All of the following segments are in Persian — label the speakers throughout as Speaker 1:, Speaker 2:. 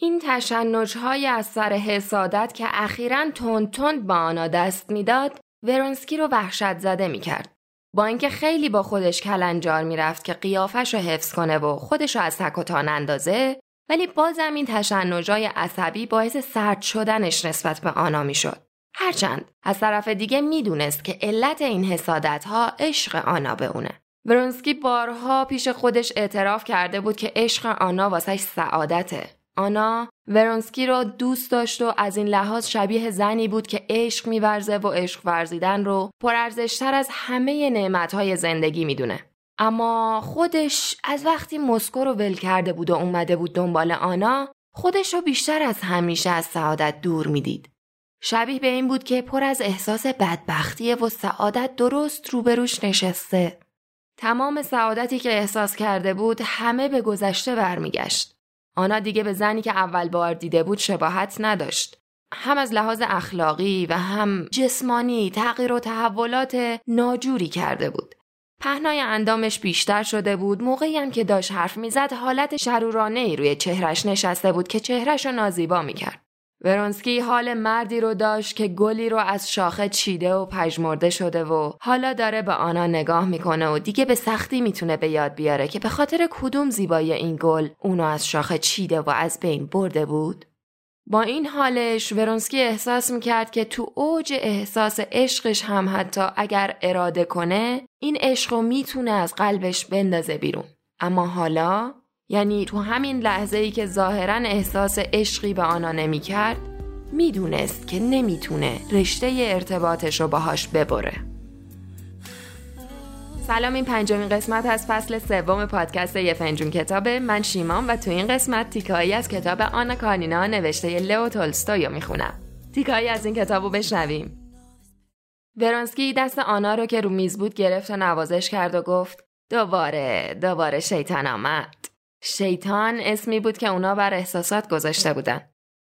Speaker 1: این های از سر حسادت که اخیرا تند تند با آنا دست می‌داد ورونسکی رو وحشت زده می‌کرد. با اینکه خیلی با خودش کلنجار می‌رفت که قیافش رو حفظ کنه و خودش رو از تک اندازه ولی بازم این تشنجای عصبی باعث سرد شدنش نسبت به آنا می‌شد. هرچند از طرف دیگه می‌دونست که علت این حسادت ها عشق آنا به اونه. ورونسکی بارها پیش خودش اعتراف کرده بود که عشق آنا واسش سعادته. آنا ورونسکی رو دوست داشت و از این لحاظ شبیه زنی بود که عشق میورزه و عشق ورزیدن رو پرارزشتر از همه نعمتهای زندگی می‌دونه. اما خودش از وقتی مسکو رو ول کرده بود و اومده بود دنبال آنا خودش رو بیشتر از همیشه از سعادت دور می‌دید. شبیه به این بود که پر از احساس بدبختی و سعادت درست روبروش نشسته. تمام سعادتی که احساس کرده بود همه به گذشته برمیگشت. آنا دیگه به زنی که اول بار دیده بود شباهت نداشت. هم از لحاظ اخلاقی و هم جسمانی تغییر و تحولات ناجوری کرده بود. پهنای اندامش بیشتر شده بود موقعی هم که داشت حرف می‌زد حالت شرورانه ای روی چهرش نشسته بود که چهرش رو نازیبا می‌کرد. ورونسکی حال مردی رو داشت که گلی رو از شاخه چیده و پژمرده شده و حالا داره به آنا نگاه می‌کنه و دیگه به سختی می‌تونه به یاد بیاره که به خاطر کدوم زیبایی این گل اونو از شاخه چیده و از بین برده بود. با این حالش ورونسکی احساس می‌کرد که تو اوج احساس عشقش هم حتی اگر اراده کنه این عشق رو می‌تونه از قلبش بندازه بیرون. اما حالا یعنی تو همین لحظه ای که ظاهرا احساس عشقی به آنا نمی‌کرد می‌دونست که نمی‌تونه رشته ارتباطش رو باهاش ببره. سلام این پنجمین قسمت از فصل سوم پادکست یه فنجون کتابه. من شیمان و تو این قسمت تیکایی از کتاب آنا کارنینا نوشته لئو تولستوی می‌خونم. تیکایی از این کتاب رو بشنویم. ورونسکی دست آنا رو که رو میز بود گرفت و نوازش کرد و گفت دوباره دوباره شیطان آمد. شیطان اسمی بود که اونا بر احساسات گذاشته بودن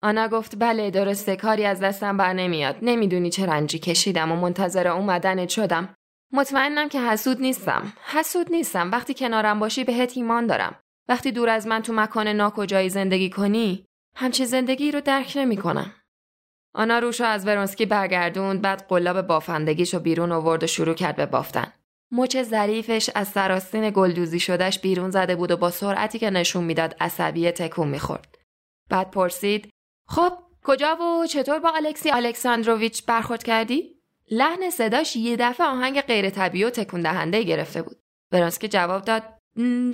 Speaker 1: آنا گفت بله درسته کاری از دستم بر نمیاد نمی‌دونی چه رنجی کشیدم و منتظر اومدنت شدم مطمئنم که حسود نیستم. حسود نیستم. وقتی کنارم باشی بهت ایمان دارم. وقتی دور از من تو مکان ناکجایی زندگی کنی، همچی زندگی رو درک نمی کنم. آنا روشو از ورونسکی برگردوند بعد قلاب بافندگیشو بیرون آورد و شروع کرد به بافتن. مچ ظریفش از سراستین گلدوزی شدهش بیرون زده بود و با سرعتی که نشون می‌داد عصبی تکون می‌خورد. بعد پرسید خب کجا و چطور با الکسی الکساندروویچ برخورد کردی؟ لحن صداش یه دفعه آهنگ غیر طبیعی و تکون دهنده گرفته بود. برانسکی جواب داد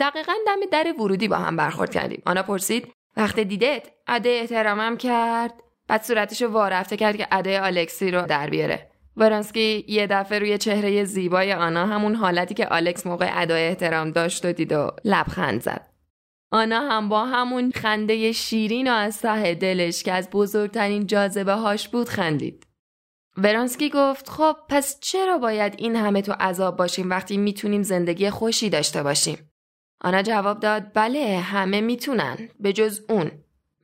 Speaker 1: دقیقا دم در ورودی با هم برخورد کردیم. آنا پرسید وقت دیدت اده احترامم کرد بعد صورتش رو وارفته کرد که اده آلکسی رو در بیاره. ورانسکی یه دفعه روی چهره زیبای آنا همون حالتی که آلکس موقع ادای احترام داشت و دید و لبخند زد. آنا هم با همون خنده شیرین و از ته دلش که از بزرگترین جاذبه هاش بود خندید. ورانسکی گفت خب پس چرا باید این همه تو عذاب باشیم وقتی می‌تونیم زندگی خوشی داشته باشیم؟ آنا جواب داد بله همه می‌تونن به جز اون.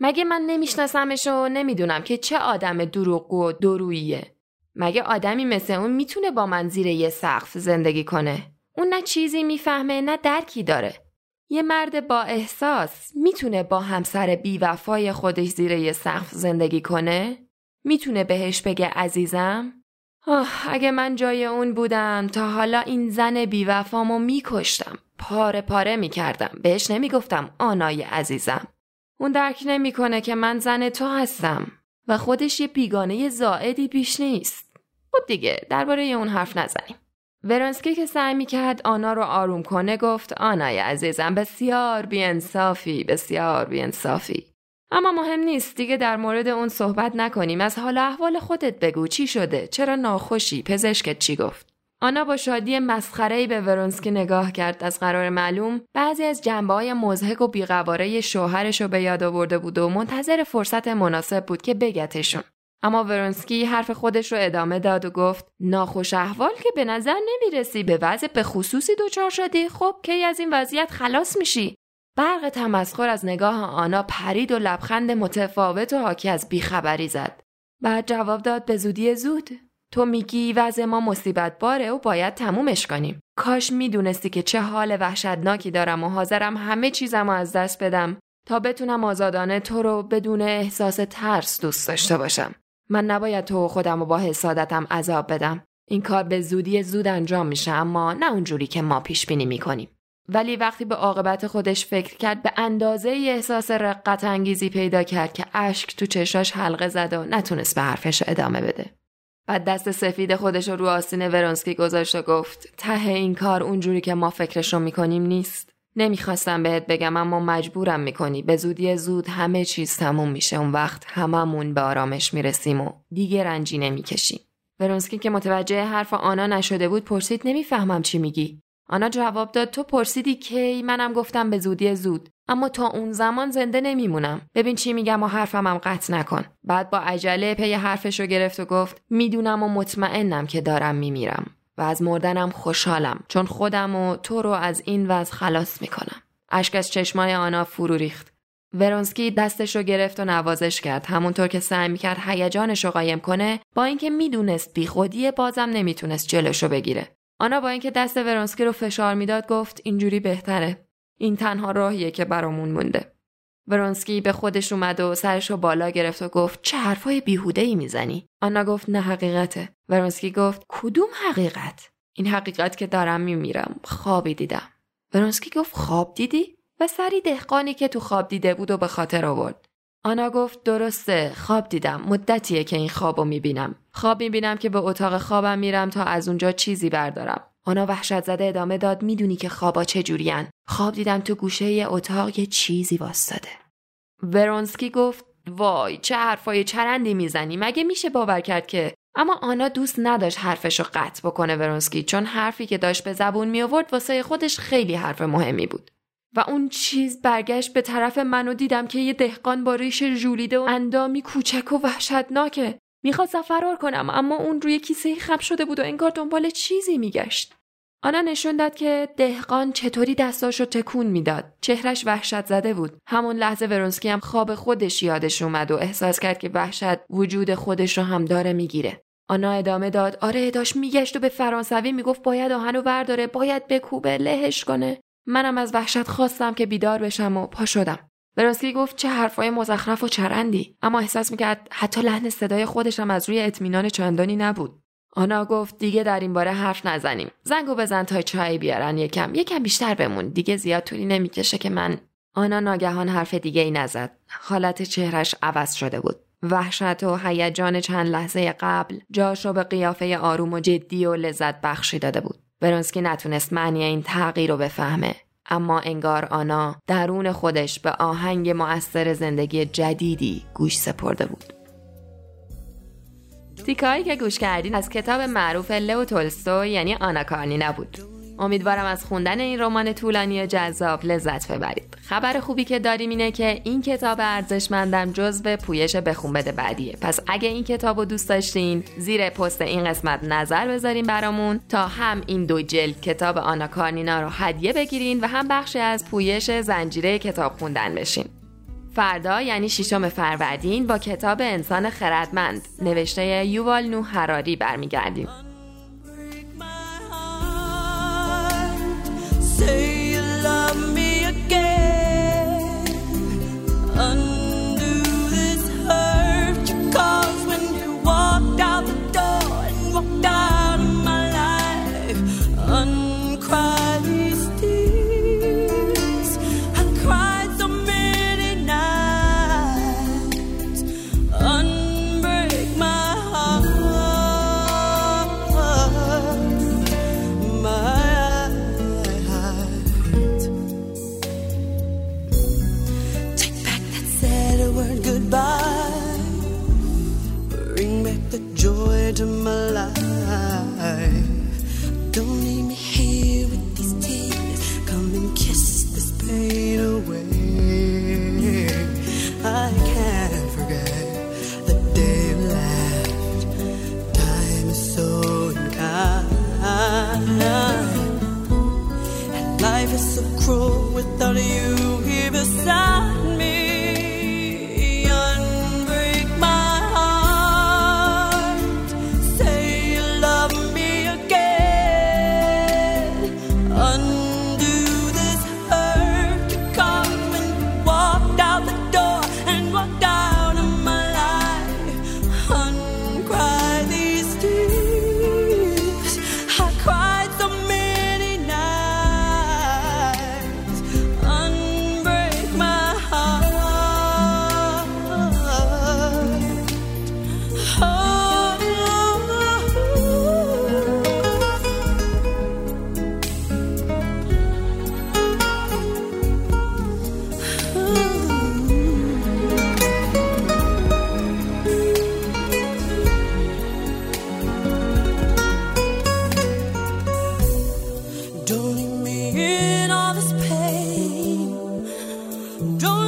Speaker 1: مگه من نمیشناسمش و نمی‌دونم که چه آدم دروغگو و دروییه. مگه آدمی مثل اون می‌تونه با من زیر یه سقف زندگی کنه؟ اون نه چیزی می‌فهمه نه درکی داره. یه مرد با احساس می‌تونه با همسر بیوفای خودش زیر یه سقف زندگی کنه؟ می‌تونه بهش بگه عزیزم؟ آه اگه من جای اون بودم تا حالا این زن بیوفامو میکشتم. پاره پاره می‌کردم. بهش نمی‌گفتم آنای عزیزم. اون درک نمی‌کنه که من زن تو هستم و خودش یه بیگانه زائدی بیش نیست. خب دیگه درباره اون حرف نزنیم. ورانسکی که سعی می‌کرد آنا رو آروم کنه گفت آنای عزیزم بسیار بیانصافی بسیار بیانصافی. اما مهم نیست دیگه در مورد اون صحبت نکنیم. از حال احوال خودت بگو چی شده؟ چرا ناخوشی؟ پزشکت چی گفت؟ آنا با شادی مسخره به ورونسکی نگاه کرد از قرار معلوم بعضی از جنبه های مزهک و بیقواره شوهرش رو به یاد آورده بود و منتظر فرصت مناسب بود که بگتشون اما ورونسکی حرف خودش رو ادامه داد و گفت ناخوش احوال که به نظر نمی‌رسی به وضع به خصوصی دچار شدی خب کی از این وضعیت خلاص میشی برق تمسخر از نگاه آنا پرید و لبخند متفاوت و حاکی از بیخبری زد. بعد جواب داد به زودی زود. تو میگی وضع ما مصیبت باره و باید تمومش کنیم. کاش می‌دونستی که چه حال وحشتناکی دارم و حاضرم همه چیزم از دست بدم تا بتونم آزادانه تو رو بدون احساس ترس دوست داشته باشم. من نباید تو خودم رو با حسادتم عذاب بدم. این کار به زودی زود انجام میشه اما نه اونجوری که ما پیش بینی می‌کنیم. ولی وقتی به عاقبت خودش فکر کرد به اندازه ای احساس رقت انگیزی پیدا کرد که اشک تو چشاش حلقه زد و نتونست به حرفش ادامه بده. بعد دست سفید خودش رو آستین ورونسکی گذاشت و گفت ته این کار اونجوری که ما فکرش رو می‌کنیم نیست. نمی‌خواستم بهت بگم اما مجبورم می‌کنی به زودی زود همه چیز تموم میشه اون وقت هممون به آرامش می‌رسیم و دیگه رنجی نمی‌کشیم. ورونسکی که متوجه حرف آنا نشده بود پرسید نمی‌فهمم چی میگی. آنا جواب داد تو پرسیدی کی؟ منم گفتم به زودی زود. اما تا اون زمان زنده نمیمونم. ببین چی میگم و حرفمم قطع نکن. بعد با عجله پی حرفش رو گرفت و گفت می‌دونم و مطمئنم که دارم میمیرم. و از مردنم خوشحالم چون خودم و تو رو از این وضع خلاص می‌کنم. اشک از چشمای آنا فرو ریخت. ورونسکی دستش رو گرفت و نوازش کرد. همونطور که سعی می‌کرد هیجانش رو قایم کنه با اینکه می‌دونست بیخودیه بازم نمی‌تونست جلوش رو بگیره. آنا با اینکه دست ورونسکی رو فشار می‌داد گفت اینجوری بهتره. این تنها راهیه که برامون مونده. ورونسکی به خودش اومد و سرش رو بالا گرفت و گفت چه حرفای بیهوده ای می‌زنی؟ آنا گفت نه حقیقته. ورونسکی گفت کدوم حقیقت؟ این حقیقت که دارم میمیرم. خوابی دیدم. ورونسکی گفت خواب دیدی؟ و سری دهقانی که تو خواب دیده بود و به خاطر آورد. آنا گفت درسته خواب دیدم. مدتیه که این خوابو می‌بینم. خواب می‌بینم که به اتاق خوابم میرم تا از اونجا چیزی بردارم. آنا وحشت زده ادامه داد می‌دونی که خوابا چجورین. خواب دیدم تو گوشه اتاق یه چیزی واستاده ورونسکی گفت وای چه حرفای چرندی می‌زنی. مگه میشه باور کرد که؟ اما آنا دوست نداشت حرفش رو قطع بکنه ورونسکی چون حرفی که داشت به زبون می آورد واسه خودش خیلی حرف مهمی بود. و اون چیز برگشت به طرف من و دیدم که یه دهقان با ریش ژولیده و اندامی کوچک و وحشتناکه. می‌خواستم فرار کنم اما اون روی کیسه خم شده بود و انگار دنبال چیزی میگشت. آنا نشون داد که دهقان چطوری دستاشو تکون می‌داد. چهرش وحشت زده بود. همون لحظه ورونسکی هم خواب خودش یادش اومد و احساس کرد که وحشت وجود خودش رو هم داره می‌گیره. آنا ادامه داد آره داشت میگشت و به فرانسوی می‌گفت باید آهنو برداره باید بکوبه لهش کنه. منم از وحشت خواستم که بیدار بشم و پا شدم. براستی گفت چه حرفای مزخرف و چرندی. اما احساس می‌کرد حتی لحن صدای خودشم از روی اطمینان چندانی نبود. آنا گفت دیگه در این باره حرف نزنیم. زنگو بزن تا چای بیارن یکم. یکم بیشتر بمون. دیگه زیاد طولی نمی‌کشه که من. آنا ناگهان حرف دیگه ای نزد. حالت چهرش عوض شده بود. وحشت و هیجان چند لحظه قبل جاش رو به قیافه آروم و جدی و لذت بخشی داده بود. برونسکی نتونست معنی این تغییر رو بفهمه. اما انگار آنا درون خودش به آهنگ مؤثر زندگی جدیدی گوش سپرده بود. تیکایی که گوش کردین از کتاب معروف لو تولستو یعنی آنا کارنینا بود. امیدوارم از خوندن این رمان طولانی و جذاب لذت ببرید. خبر خوبی که داریم اینه که این کتاب ارزشمندم جزو پویش بخون بده بعدیه. پس اگه این کتاب رو دوست داشتین زیر پست این قسمت نظر بذارین برامون تا هم این دو جلد کتاب آنا کارنینا رو هدیه بگیرین و هم بخشی از پویش زنجیره کتاب خوندن بشین. فردا یعنی ششم فروردین با کتاب انسان خردمند نوشته یووال نو هراری برمیگردیم. say Don't